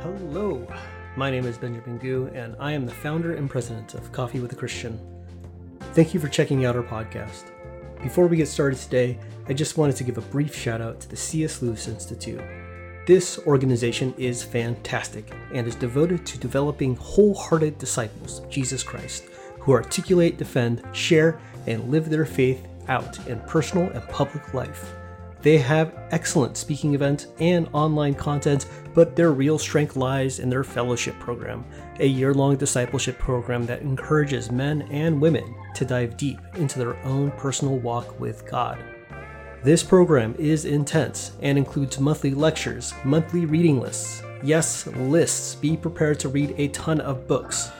Hello, my name is Benjamin Gu, and I am the founder and president of Coffee with a Christian. Thank you for checking out our podcast. Before we get started today, I just wanted to give a brief shout out to the C.S. Lewis Institute. This organization is fantastic and is devoted to developing wholehearted disciples of Jesus Christ who articulate, defend, share, and live their faith out in personal and public life. They have excellent speaking events and online content, but their real strength lies in their fellowship program, a year long discipleship program that encourages men and women to dive deep into their own personal walk with God. This program is intense and includes monthly lectures, monthly reading lists. Yes, lists. Be prepared to read a ton of books,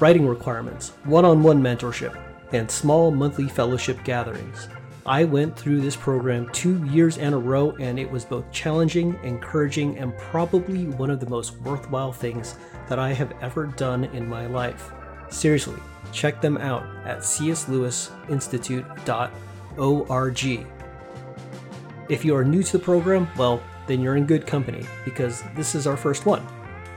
writing requirements, one on one mentorship, and small monthly fellowship gatherings. I went through this program two years in a row, and it was both challenging, encouraging, and probably one of the most worthwhile things that I have ever done in my life. Seriously, check them out at cslewisinstitute.org. If you are new to the program, well, then you're in good company because this is our first one.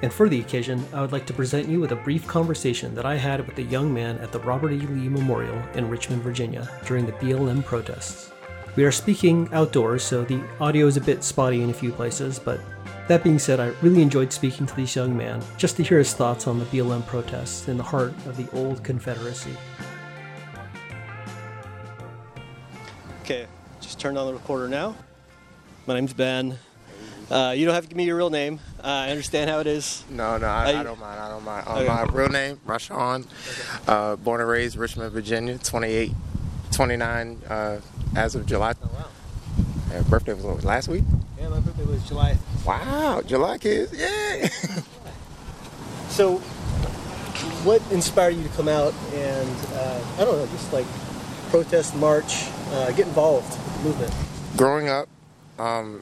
And for the occasion, I would like to present you with a brief conversation that I had with a young man at the Robert E. Lee Memorial in Richmond, Virginia during the BLM protests. We are speaking outdoors, so the audio is a bit spotty in a few places, but that being said, I really enjoyed speaking to this young man just to hear his thoughts on the BLM protests in the heart of the old Confederacy. Okay, just turned on the recorder now. My name's Ben. Uh, you don't have to give me your real name. Uh, I understand how it is. No, no, I, I, don't mind. I don't mind. okay. My real name, Rashawn, okay. uh, born and raised Richmond, Virginia, 28, 29 uh, as of July. Oh, wow. Yeah, birthday was what, last week? Yeah, my birthday was July. Wow, July kids, yeah. so, what inspired you to come out and, uh, I don't know, just like protest, march, uh, get involved with the movement? Growing up, um,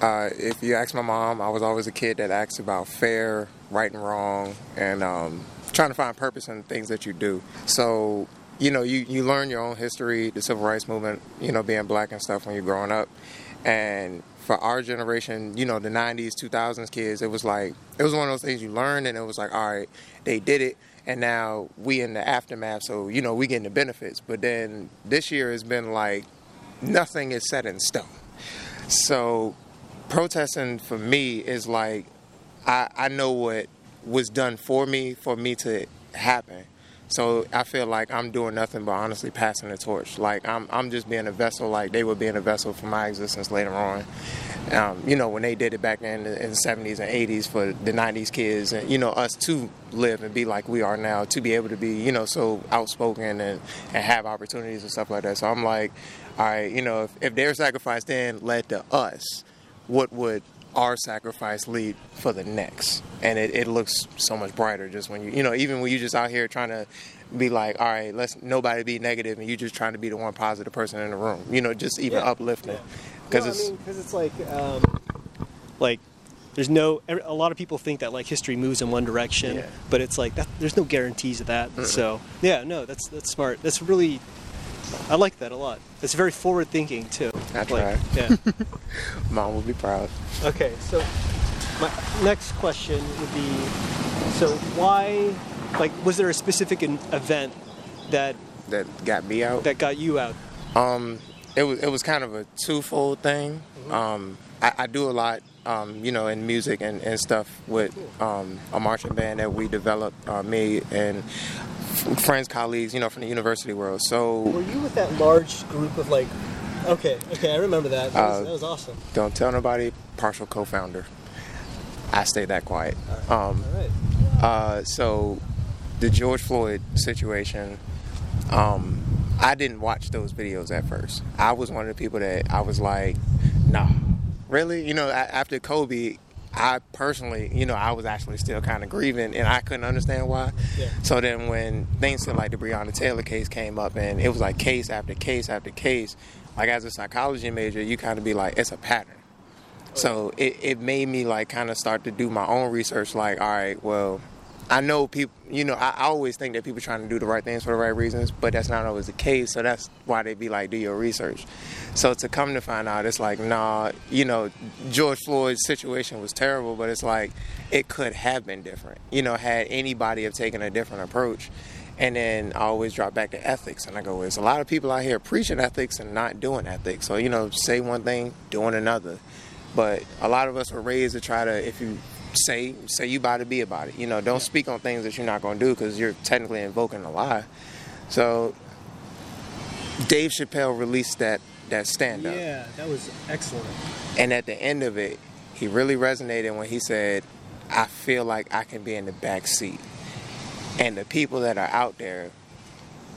uh, if you ask my mom, I was always a kid that asked about fair, right and wrong, and um, trying to find purpose in the things that you do. So, you know, you, you learn your own history, the civil rights movement, you know, being black and stuff when you're growing up. And for our generation, you know, the 90s, 2000s kids, it was like, it was one of those things you learned, and it was like, all right, they did it, and now we in the aftermath, so, you know, we getting the benefits. But then this year has been like, nothing is set in stone. So protesting for me is like I, I know what was done for me for me to happen. So I feel like I'm doing nothing but honestly passing the torch. Like I'm, I'm just being a vessel, like they were being a vessel for my existence later on. Um, you know, when they did it back then in the 70s and 80s for the 90s kids, and you know, us to live and be like we are now, to be able to be, you know, so outspoken and, and have opportunities and stuff like that. So I'm like, all right, you know, if, if their sacrifice then led to us, what would our sacrifice lead for the next? And it, it looks so much brighter just when you, you know, even when you're just out here trying to be like, all right, let's nobody be negative, and you just trying to be the one positive person in the room. You know, just even yeah. uplifting. Because yeah. no, it's because I mean, it's like, um, like there's no. A lot of people think that like history moves in one direction, yeah. but it's like that, there's no guarantees of that. Mm-hmm. So yeah, no, that's that's smart. That's really I like that a lot. It's very forward thinking too. I try. Like, yeah. Mom will be proud. Okay, so my next question would be, so why, like, was there a specific event that that got me out? That got you out? Um, it was it was kind of a twofold thing. Mm-hmm. Um, I, I, do a lot, um, you know, in music and, and stuff with um, a marching band that we developed, uh, me and friends, colleagues, you know, from the university world. So were you with that large group of like? Okay, okay, I remember that. That was, uh, that was awesome. Don't tell nobody. Partial co-founder. I stay that quiet. All right. Um, All right. Uh, so the George Floyd situation. Um, I didn't watch those videos at first. I was one of the people that I was like, nah, really? You know, after Kobe, I personally, you know, I was actually still kind of grieving, and I couldn't understand why. Yeah. So then, when things like the Breonna Taylor case came up, and it was like case after case after case, like as a psychology major, you kind of be like, it's a pattern. So it, it made me like kind of start to do my own research. Like, all right, well, I know people, you know, I, I always think that people trying to do the right things for the right reasons, but that's not always the case. So that's why they be like, do your research. So to come to find out, it's like, nah, you know, George Floyd's situation was terrible, but it's like it could have been different. You know, had anybody have taken a different approach. And then I always drop back to ethics, and I go, there's a lot of people out here preaching ethics and not doing ethics. So you know, say one thing, doing another. But a lot of us were raised to try to, if you say say you about to be about it. You know, don't speak on things that you're not going to do because you're technically invoking a lie. So Dave Chappelle released that that stand up. Yeah, that was excellent. And at the end of it, he really resonated when he said, "I feel like I can be in the back seat." And the people that are out there,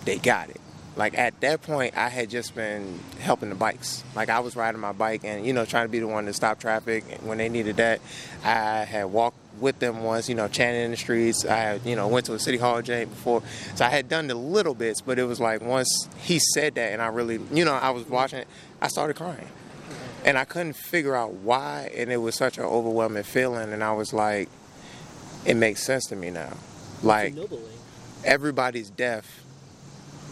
they got it. Like at that point i had just been helping the bikes. Like i was riding my bike and you know trying to be the one to stop traffic when they needed that. I had walked with them once you know chanting in the streets. I you know went to a city hall jam before. So i had done the little bits but it was like once he said that and i really you know i was watching it i started crying. And i couldn't figure out why and it was such an overwhelming feeling and i was like it makes sense to me now like everybody's deaf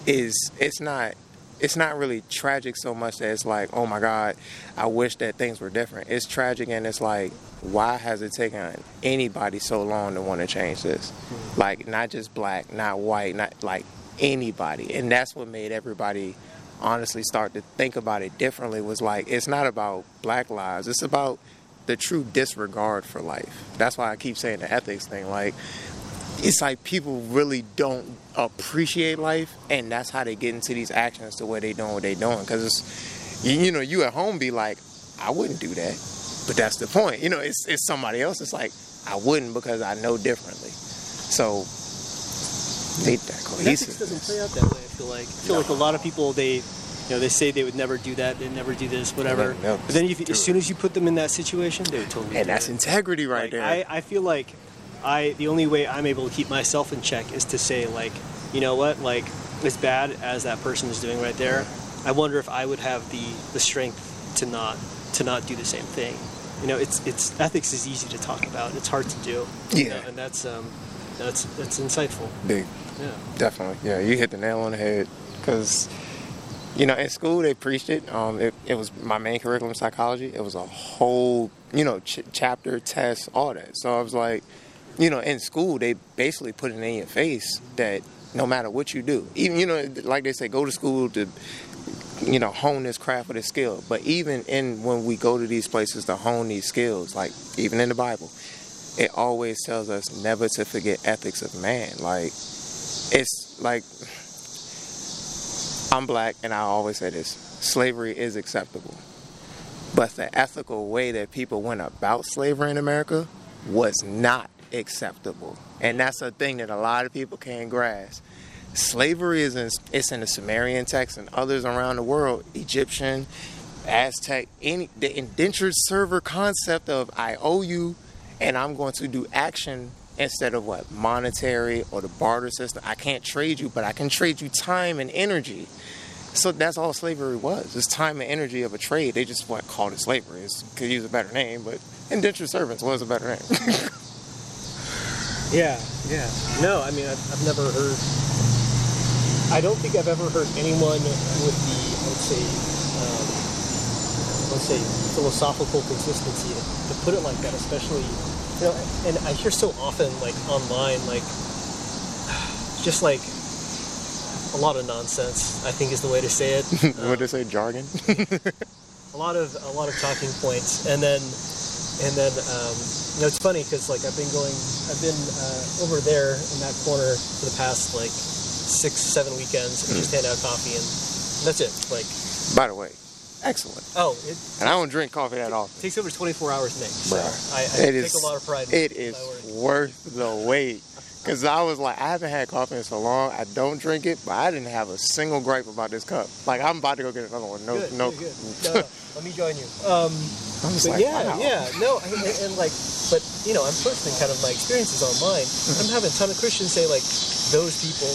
is it's not it's not really tragic so much that it's like, oh my God, I wish that things were different. It's tragic and it's like, why has it taken anybody so long to want to change this? Mm-hmm. Like, not just black, not white, not like anybody. And that's what made everybody honestly start to think about it differently was like, it's not about black lives, it's about the true disregard for life. That's why I keep saying the ethics thing. Like, it's like people really don't appreciate life, and that's how they get into these actions to where they doing what they doing. Because you, you know, you at home be like, I wouldn't do that, but that's the point. You know, it's it's somebody else. It's like I wouldn't because I know differently. So need that cohesive. doesn't play out that way. I feel like I feel no. like a lot of people they you know, they say they would never do that, they never do this, whatever. No, but then, if, as soon as you put them in that situation, they would totally. And that's it. integrity right like, there. I, I feel like I the only way I'm able to keep myself in check is to say like, you know what, like as bad as that person is doing right there, I wonder if I would have the the strength to not to not do the same thing. You know, it's it's ethics is easy to talk about. It's hard to do. Yeah, you know, and that's um, that's that's insightful. Big. Yeah. Definitely. Yeah, you hit the nail on the head because you know, in school they preached it. Um, it, it, was my main curriculum, psychology. It was a whole, you know, ch- chapter, test, all that. So I was like, you know, in school they basically put it in your face that no matter what you do, even you know, like they say, go to school to you know hone this craft or this skill. But even in when we go to these places to hone these skills, like even in the Bible, it always tells us never to forget ethics of man. Like it's like I'm black, and I always say this: slavery is acceptable, but the ethical way that people went about slavery in America was not acceptable. And that's a thing that a lot of people can't grasp. Slavery is in, it's in the Sumerian text and others around the world, Egyptian, Aztec, any the indentured server concept of I owe you and I'm going to do action instead of what monetary or the barter system. I can't trade you, but I can trade you time and energy. So that's all slavery was. It's time and energy of a trade. They just what called it slavery. It could use a better name, but indentured servants was a better name. Yeah, yeah. No, I mean, I've, I've never heard. I don't think I've ever heard anyone with the, let's say, um, let's say, philosophical consistency to, to put it like that, especially, you know, and I hear so often, like online, like, just like a lot of nonsense. I think is the way to say it. What to say, jargon? a lot of a lot of talking points, and then and then um, you know it's funny because like I've been going, I've been uh, over there in that corner for the past like six, seven weekends, and mm. just hand out coffee, and that's it. Like, by the way, excellent. Oh, it, and I don't drink coffee at all. Takes over 24 hours to make, so I, I take is, a lot of pride. in It is worth the wait. Cause I was like, I haven't had coffee in so long. I don't drink it, but I didn't have a single gripe about this cup. Like I'm about to go get another one. No, good, no. Good, good. no, no. Let me join you. Um, but like, yeah, wow. yeah, no, and, and, like, but you know, I'm posting kind of my experiences online. I'm having a ton of Christians say like, those people,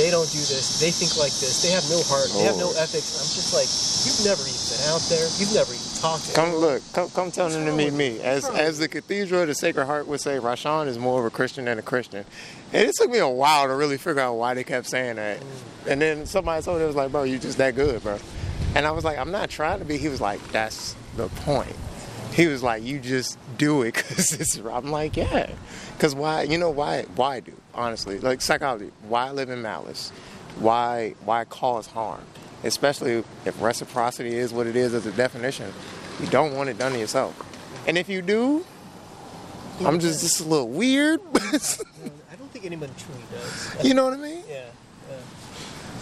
they don't do this. They think like this. They have no heart. They have no ethics. I'm just like, you've never even been out there. You've never even talk to Come look, come, come tell them to meet me. As as the Cathedral of the Sacred Heart would say, Rashawn is more of a Christian than a Christian. And it took me a while to really figure out why they kept saying that. And then somebody told me, it was like, bro, you just that good, bro. And I was like, I'm not trying to be. He was like, that's the point. He was like, you just do it because it's. I'm like, yeah. Because why? You know why? Why do? Honestly, like psychology. Why live in malice? Why? Why cause harm? Especially if reciprocity is what it is as a definition. You don't want it done to yourself. And if you do, I'm just just a little weird. I don't think anyone truly does. you know what I mean? Yeah. yeah.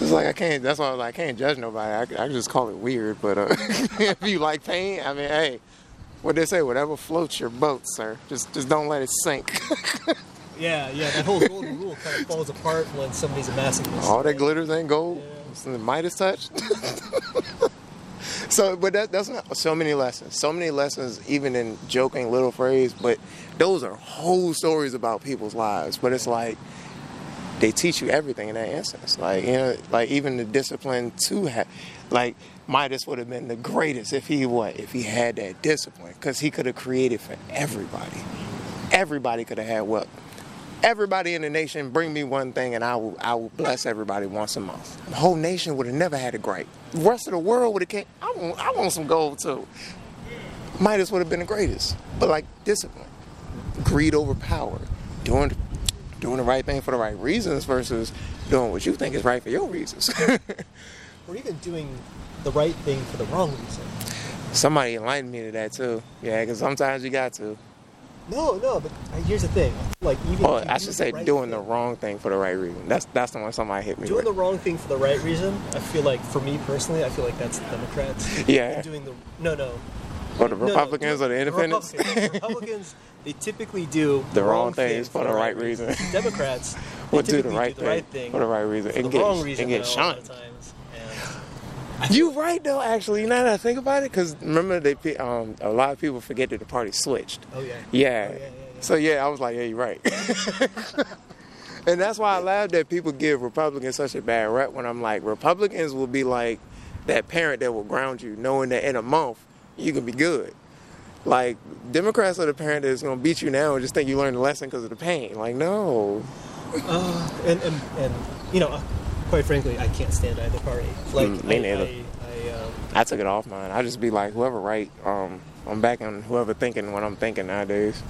It's like I can't. That's why I was like, I can't judge nobody. I, I just call it weird. But uh, if you like pain, I mean, hey, what they say, whatever floats your boat, sir. Just just don't let it sink. Yeah, yeah. That whole golden rule kind of falls apart when somebody's a masochist. All that glitters ain't gold. Yeah. The Midas touch. so, but that, that's not so many lessons. So many lessons, even in joking little phrase. But those are whole stories about people's lives. But it's like they teach you everything in that instance. Like you know, like even the discipline to have, like Midas would have been the greatest if he what if he had that discipline because he could have created for everybody. Everybody could have had wealth. Everybody in the nation bring me one thing and I will I will bless everybody once a month. The whole nation would have never had a gripe. The rest of the world would have came. I want I want some gold too. Midas would have been the greatest. But like discipline, greed over power, doing doing the right thing for the right reasons versus doing what you think is right for your reasons. Or even doing the right thing for the wrong reason. Somebody enlightened me to that too. Yeah, because sometimes you got to. No, no, but here's the thing. Like even Oh, I should say right doing the wrong thing for the right reason. That's that's the one somebody hit me doing with. the wrong thing for the right reason. I feel like for me personally, I feel like that's the Democrats. Yeah. And doing the no, no. Or the No, no, Republicans or the Independents. Republicans. Republicans, they typically do The wrong things for the right reason. Democrats, they We'll do the right, do the right thing, thing for the right reason. for and the get, wrong reason and get though, a lot shunned. of times. And You right though, actually. Now that I think about it, because remember they um a lot of people forget that the party switched. oh yeah. Yeah. Oh, yeah, yeah, yeah. So yeah, I was like, yeah, you're right. and that's why I laugh that people give Republicans such a bad rep when I'm like, Republicans will be like that parent that will ground you, knowing that in a month you can be good. Like Democrats are the parent that's gonna beat you now and just think you learned a lesson because of the pain. Like no, Uh, and, and and you know, uh, quite frankly, I can't stand either party. Like Mm, me I, neither. I, I, um, I took it off mine. I just be like, whoever right, um, I'm back on whoever thinking what I'm thinking nowadays.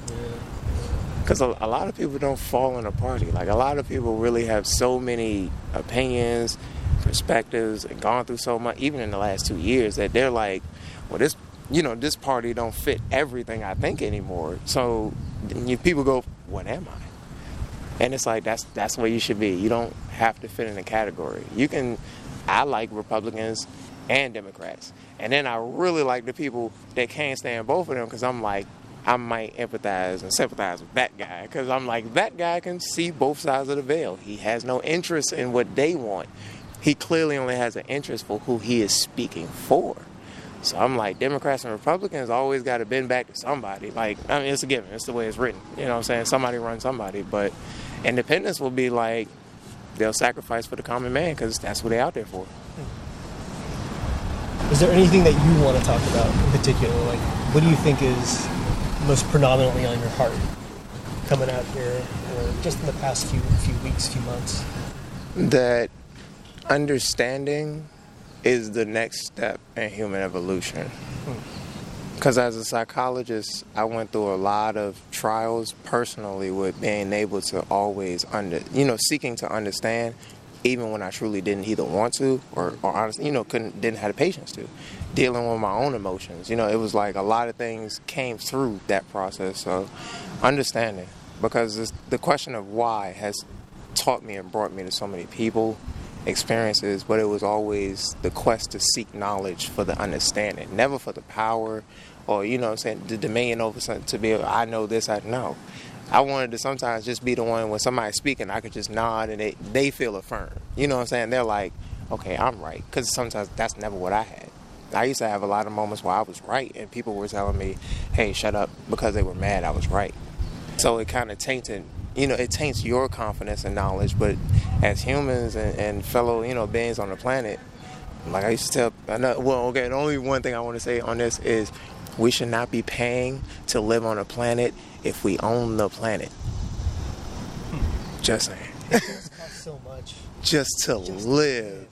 Because a, a lot of people don't fall in a party. Like a lot of people really have so many opinions, perspectives, and gone through so much, even in the last two years, that they're like, well, this, you know, this party don't fit everything I think anymore. So you, people go, what am I? And it's like that's that's where you should be. You don't have to fit in a category. You can. I like Republicans and Democrats, and then I really like the people that can't stand both of them because I'm like, I might empathize and sympathize with that guy because I'm like that guy can see both sides of the veil. He has no interest in what they want. He clearly only has an interest for who he is speaking for. So I'm like, Democrats and Republicans always got to bend back to somebody. Like, I mean, it's a given. It's the way it's written. You know what I'm saying? Somebody runs somebody. But independents will be like, they'll sacrifice for the common man because that's what they're out there for. Hmm. Is there anything that you want to talk about in particular? Like, what do you think is most predominantly on your heart coming out here, or just in the past few few weeks, few months? That understanding is the next step in human evolution. Hmm. Because as a psychologist, I went through a lot of trials personally with being able to always under, you know, seeking to understand, even when I truly didn't either want to or, or honestly, you know, couldn't, didn't have the patience to. Dealing with my own emotions, you know, it was like a lot of things came through that process. So, understanding, because the question of why has taught me and brought me to so many people experiences, but it was always the quest to seek knowledge for the understanding, never for the power or, you know I'm saying, the dominion over something to be, I know this, I know. I wanted to sometimes just be the one when somebody's speaking, I could just nod and they, they feel affirmed. You know what I'm saying? They're like, okay, I'm right. Because sometimes that's never what I had. I used to have a lot of moments where I was right and people were telling me, hey, shut up, because they were mad I was right. So it kind of tainted, you know, it taints your confidence and knowledge. But as humans and, and fellow, you know, beings on the planet, like I used to tell, well, okay, the only one thing I want to say on this is we should not be paying to live on a planet if we own the planet. Hmm. Just saying. It costs so much. Just to Just to live.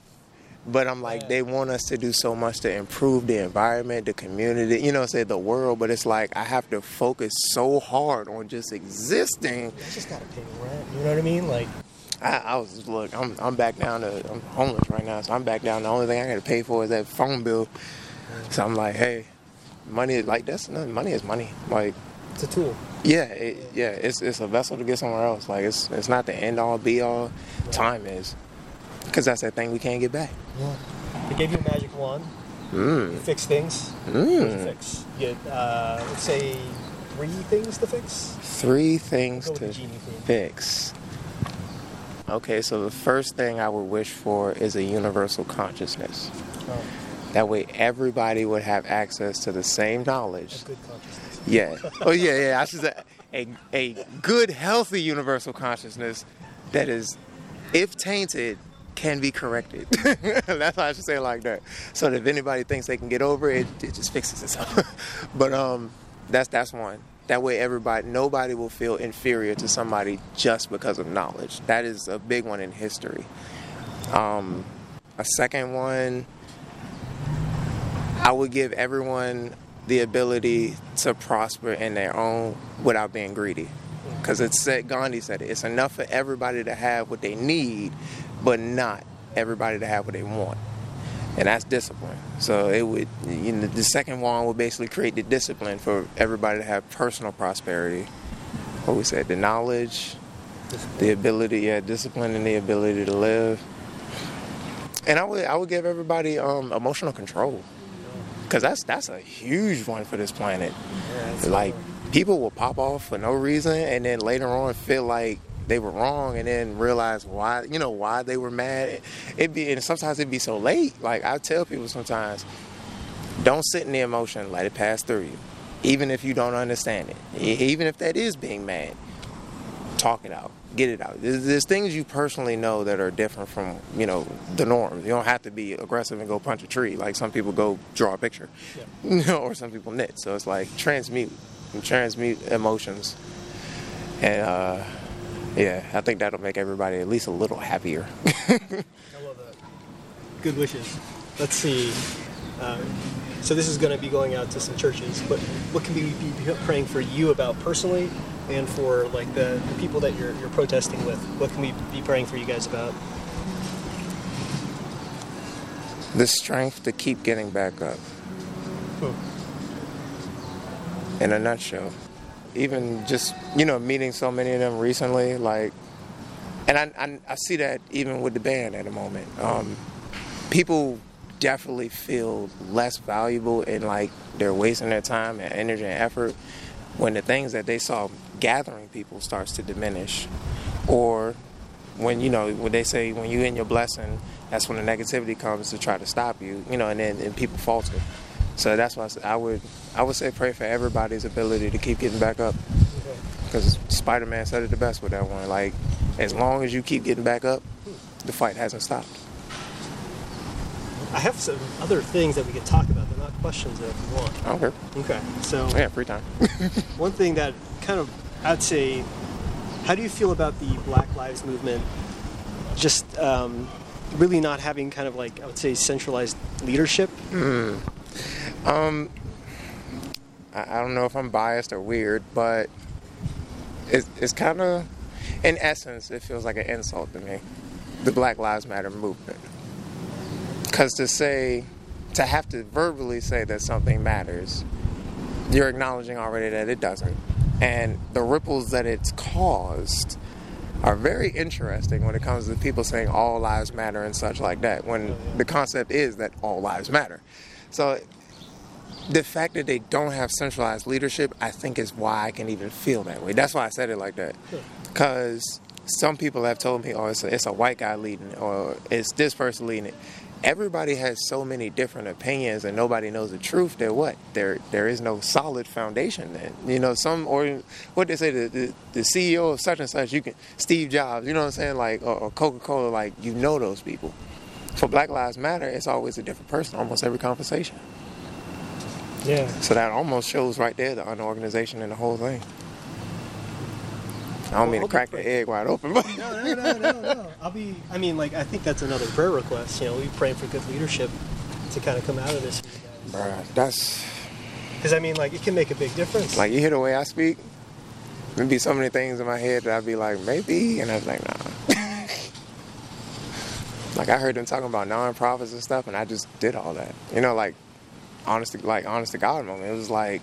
But I'm like, Yeah. they want us to do so much to improve the environment, the community, you know, say the world. But it's like, I have to focus so hard on just existing. I just gotta pay rent. You know what I mean? Like, I, I was, look, I'm, I'm back down to, I'm homeless right now. So I'm back down. The only thing I got to pay for is that phone bill. So I'm like, hey, money is like, that's nothing. Money is money. Like, it's a tool. Yeah, it, yeah, it's it's a vessel to get somewhere else. Like it's it's not the end all be all. Time is, because that's that thing we can't get back. Yeah. They gave you a magic wand. You Mm. fix things. Do you Mm. fix? You get, uh, let's say, three things to fix. Three things to the genie theme. fix. Okay, so the first thing I would wish for is a universal consciousness. Oh, That way, everybody would have access to the same knowledge. a good consciousness. Yeah. Oh yeah, yeah. I should say a a good, healthy universal consciousness that is, if tainted, can be corrected. That's why I should say it like that. So that if anybody thinks they can get over it, it just fixes itself. but um, that's that's one. That way, everybody, nobody will feel inferior to somebody just because of knowledge. That is a big one in history. Um, a second one, I would give everyone the ability to prosper in their own without being greedy. Because it's said, Gandhi said it, it's enough for everybody to have what they need, but not everybody to have what they want. And that's discipline. So it would, you know, the second one would basically create the discipline for everybody to have personal prosperity. What we said, the knowledge, the ability, yeah, discipline and the ability to live. And I would, I would give everybody um, emotional control. Cause that's that's a huge one for this planet. Yeah, Like people will pop off for no reason, and then later on feel like they were wrong, and then realize why you know why they were mad. It be and sometimes it'd be so late. Like I tell people sometimes, don't sit in the emotion, let it pass through you, even if you don't understand it, even if that is being mad. Talk it out, get it out. There's, there's things you personally know that are different from you know the norm. You don't have to be aggressive and go punch a tree like some people go draw a picture, you know, or some people knit. So it's like transmute, transmute emotions, and uh, yeah, I think that'll make everybody at least a little happier. I love that. Good wishes. Let's see. Um, so this is going to be going out to some churches, but what can we be praying for you about personally, and for like the, the people that you're you're protesting with? What can we be praying for you guys about? the strength to keep getting back up. Hmm. In a nutshell. Even just, you know, meeting so many of them recently, like, and I, I, I see that even with the band at the moment. Um, people definitely feel less valuable and like they're wasting their time and energy and effort when the things that they saw gathering people starts to diminish or when you know when they say when you in your blessing that's when the negativity comes to try to stop you you know and then and people falter so that's why I, I would i would say pray for everybody's ability to keep getting back up because spider-man said it the best with that one like as long as you keep getting back up the fight hasn't stopped I have some other things that we could talk about. They're not questions that if you want. i Okay. So yeah free time one thing that kind of I'd say, how do you feel about the Black Lives Movement? Just um, really not having kind of like I would say centralized leadership. Um, I, I don't know if I'm biased or weird, but it's, it's kind of, in essence, it feels like an insult to me. The Black Lives Matter movement. Because to say, to have to verbally say that something matters, you're acknowledging already that it doesn't. And the ripples that it's caused are very interesting when it comes to people saying all lives matter and such like that, when the concept is that all lives matter. So the fact that they don't have centralized leadership, I think, is why I can even feel that way. That's why I said it like that. Because some people have told me, oh, it's a, it's a white guy leading or it's this person leading it. Everybody has so many different opinions, and nobody knows the truth. That what there there is no solid foundation. Then you know some or what they say the, the the CEO of such and such. You can Steve Jobs. You know what I'm saying? Like or, or Coca Cola. Like you know those people. for Black Lives Matter, it's always a different person, almost every conversation. Yeah. So that almost shows right there the unorganization and the whole thing. I don't mean to crack the egg wide open, but No, no, no, no, no. I'll be. I mean, like, I think that's another prayer request. You know, we pray for good leadership to kind of come out of this. bruh, that's Because I mean, like, it can make a big difference. like you hear the way I speak. There'd be so many things in my head that I'd be like, maybe, and I was like, nah. like I heard them talking about nonprofits and stuff, and I just did all that. You know, like honest, to, like honest to God moment. It was like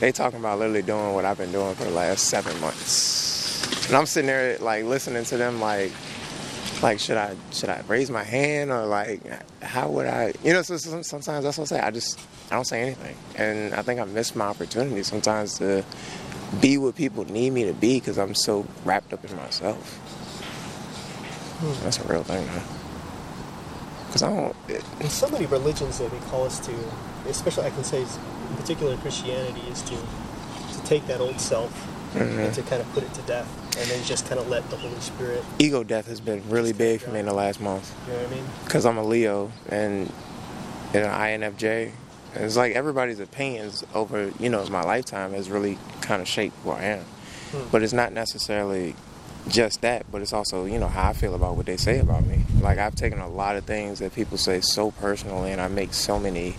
they talking about literally doing what I've been doing for the last seven months, and I'm sitting there like listening to them, like, like should I should I raise my hand or like how would I? You know, so, so sometimes that's what I say. I just I don't say anything, and I think I miss my opportunity sometimes to be what people need me to be because I'm so wrapped up in myself. That's a real thing, man. Because I don't. It, in so many religions that they call us to, especially I can say, in particular Christianity, is to to take that old self and mm-hmm. to kind of put it to death, and then just kind of let the Holy Spirit. ego death has been really big for me in the last month. You know what I mean? because I'm a Leo and know INFJ. And it's like everybody's opinions over you know my lifetime has really kind of shaped who I am. Hmm. But it's not necessarily just that, but it's also you know how I feel about what they say about me. Like I've taken a lot of things that people say so personally, and I make so many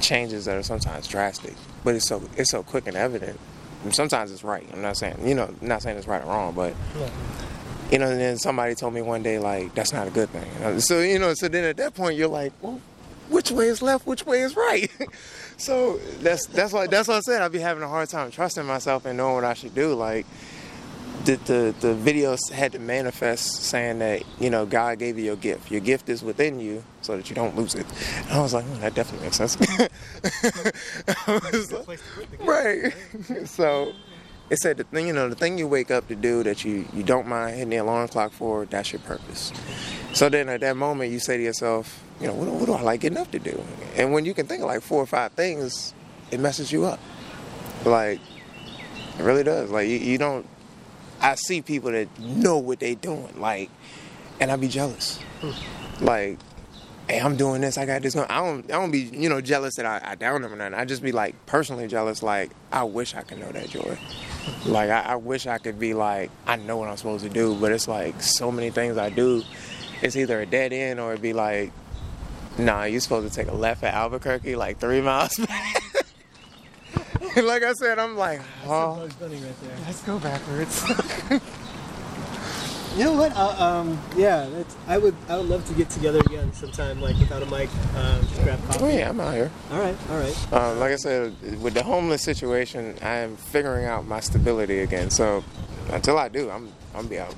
changes that are sometimes drastic. But it's so it's so quick and evident. And sometimes it's right. I'm not saying you know not saying it's right or wrong, but Yeah. you know, and then somebody told me one day, like, that's not a good thing. You know, So, you know, so then at that point, you're like, well, which way is left? Which way is right? so that's that's what that's what I said. I'd be having a hard time trusting myself and knowing what I should do. Like, the the the videos had to manifest saying that you know God gave you your gift. Your gift is within you, so that you don't lose it. And I was like, oh, that definitely makes sense. Like- Place to put the gift, right. so it said the thing, you know, the thing you wake up to do that you you don't mind hitting the alarm clock for, that's your purpose. So then at that moment, you say to yourself, you know, what, do- what do I like getting up to do? And when you can think of like four or five things, it messes you up. Like it really does. Like you, you don't. I see people that know what they're doing, like, and I be jealous. Hmm. Like, hey, I'm doing this. I got this. Going. I don't. I don't be, you know, jealous that I, I down them or nothing. I just be like personally jealous. Like, I wish I could know that joy. Hmm. Like, I, I wish I could be like, I know what I'm supposed to do, but it's like so many things I do. It's either a dead end or it be like, nah, you're supposed to take a left at Albuquerque, like three miles back. And like I said, I'm like, oh, Bugs Bunny right there. let's go backwards. You know what? Uh, um, yeah, that's, I would. I would love to get together again sometime, like without a mic, um, just grab coffee. oh yeah, I'm out here. All right, all right. Um, like I said, with the homeless situation, I am figuring out my stability again. So until I do, I'm I'm be out.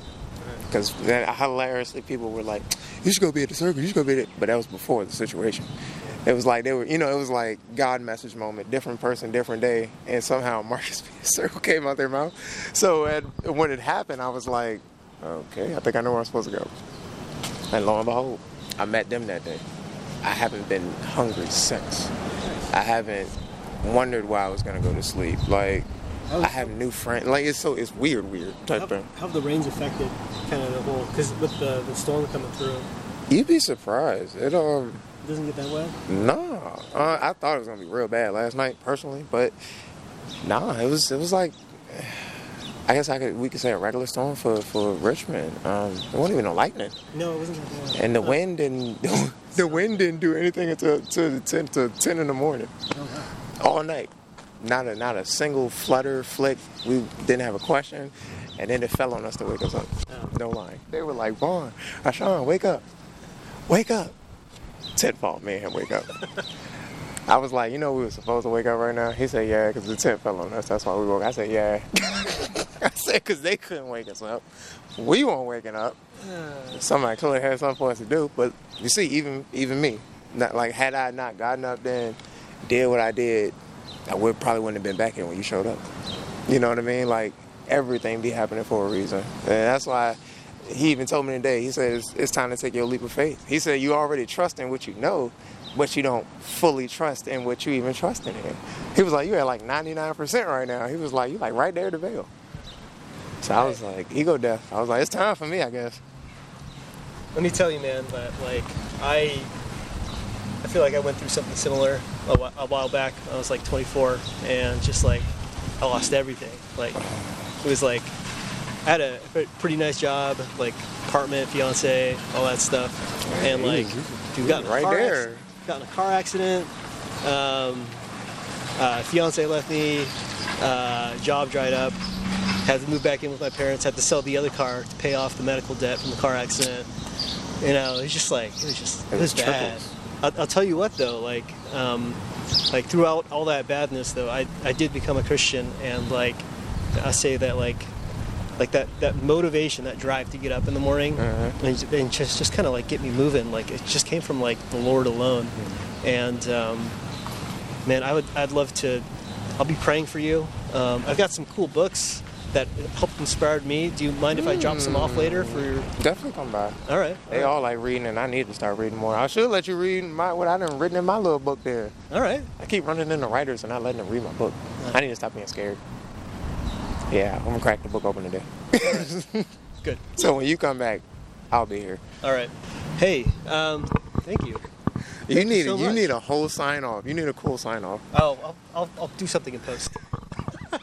Because then hilariously, people were like, "You should go be at the circle. You should go be at." But that was before the situation. It was like they were, you know, it was like God message moment, different person, different day, and somehow Marcus. Circle came out their mouth. So at, when it happened, I was like, "Okay, I think I know where I'm supposed to go." And lo and behold, I met them that day. I haven't been hungry since. I haven't wondered why I was gonna go to sleep. Like I have new friends. Like it's so it's weird, weird type How, thing. how have the rains affected kind of the whole? Because with the, the storm coming through, You'd be surprised. It um doesn't get that wet. no. Uh, I thought it was gonna be real bad last night personally, but nah, it was it was like I guess I could we could say a regular storm for for Richmond. Um, it wasn't even no lightning, No, it wasn't that bad. and the Oh, wind didn't the wind didn't do anything until to ten to ten in the morning. Oh, wow. all night. Not a not a single flutter, flick. We didn't have a question, and then it fell on us to wake us up. Oh. No lying. They were like, Vaughn, Ashawn, wake up, wake up. Tent fault, me and him wake up. I was like, you know, we were supposed to wake up right now. He said, yeah, because the tent fell on us. That's why we woke. I said, yeah. I said, because they couldn't wake us up. We weren't waking up. Somebody clearly had something for us to do. But you see, even even me, not like had I not gotten up then, did what I did, I would probably wouldn't have been back here when you showed up. You know what I mean? Like everything be happening for a reason, and that's why he even told me today. He said it's, time to take your leap of faith. He said you already trust in what you know, but you don't fully trust in what you even trust in. He was like, you at like 99% right now. He was like, you're like right there the veil. So I was like, ego death. I was like, it's time for me, I guess. let me tell you, man, that like I, I feel like I went through something similar a, whi- a while back. I was like 24, and just like I lost everything. Like it was like I had a pretty nice job, like apartment, fiance, all that stuff, and like you got in a right car there. got in a car accident. Um, uh, fiance left me. Uh, job dried up. Had to move back in with my parents. Had to sell the other car to pay off the medical debt from the car accident. You know, it was just like it was just it, It was was bad. I'll, I'll tell you what though, like um, like throughout all that badness though, I I did become a Christian and like I say that like like that that motivation, that drive to get up in the morning Mhm. and, and just just kind of like get me moving. Like it just came from like the Lord alone. And um, man, I would I'd love to. I'll be praying for you. Um, I've got some cool books that helped inspired me. Do you mind if I drop some off later for your? Definitely come by. All right. They all like reading, and I need to start reading more. I should let you read my what I done written in my little book there. All right. I keep running into writers and not letting them read my book. I need to stop being scared. Yeah, I'm gonna crack the book open today. Good. so when you come back, I'll be here. All right. Hey, um, thank you. You Thank you need so a, you need a whole sign off. You need a cool sign off. Oh, I'll, I'll, I'll do something in post.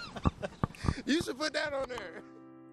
You should put that on there.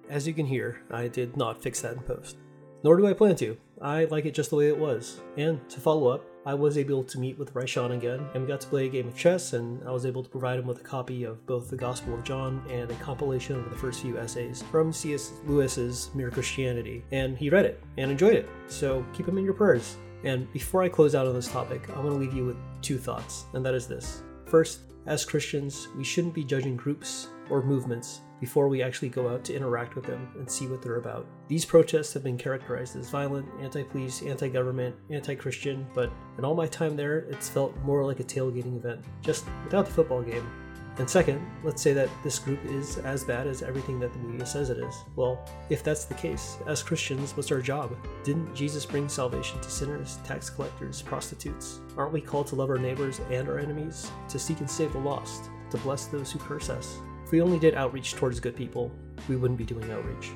As you can hear, I did not fix that in post. Nor do I plan to. I like it just the way it was. And to follow up, I was able to meet with Raishan again, and we got to play a game of chess, and I was able to provide him with a copy of both the Gospel of John and a compilation of the first few essays from C.S. Lewis's Mere Christianity. And he read it and enjoyed it, so keep him in your prayers. And before I close out on this topic, I'm going to leave you with two thoughts, and that is this. First, as Christians, we shouldn't be judging groups or movements before we actually go out to interact with them and see what they're about. These protests have been characterized as violent, anti police, anti government, anti Christian, but in all my time there, it's felt more like a tailgating event, just without the football game. And second, let's say that this group is as bad as everything that the media says it is. Well, if that's the case, as Christians, what's our job? Didn't Jesus bring salvation to sinners, tax collectors, prostitutes? Aren't we called to love our neighbors and our enemies, to seek and save the lost, to bless those who curse us? If we only did outreach towards good people, we wouldn't be doing outreach.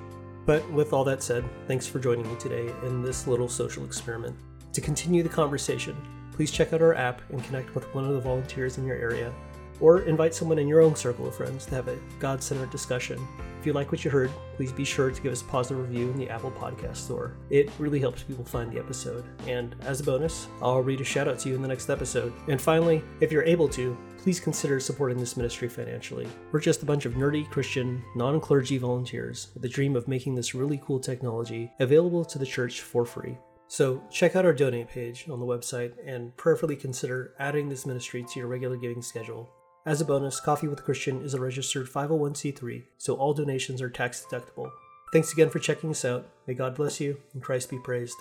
But with all that said, thanks for joining me today in this little social experiment. To continue the conversation, please check out our app and connect with one of the volunteers in your area, or invite someone in your own circle of friends to have a God centered discussion. If you like what you heard, please be sure to give us a positive review in the Apple Podcast Store. It really helps people find the episode. And as a bonus, I'll read a shout out to you in the next episode. And finally, if you're able to, please consider supporting this ministry financially. We're just a bunch of nerdy Christian, non clergy volunteers with the dream of making this really cool technology available to the church for free. So check out our donate page on the website and prayerfully consider adding this ministry to your regular giving schedule. As a bonus, Coffee with Christian is a registered 501c3, so all donations are tax deductible. Thanks again for checking us out. May God bless you and Christ be praised.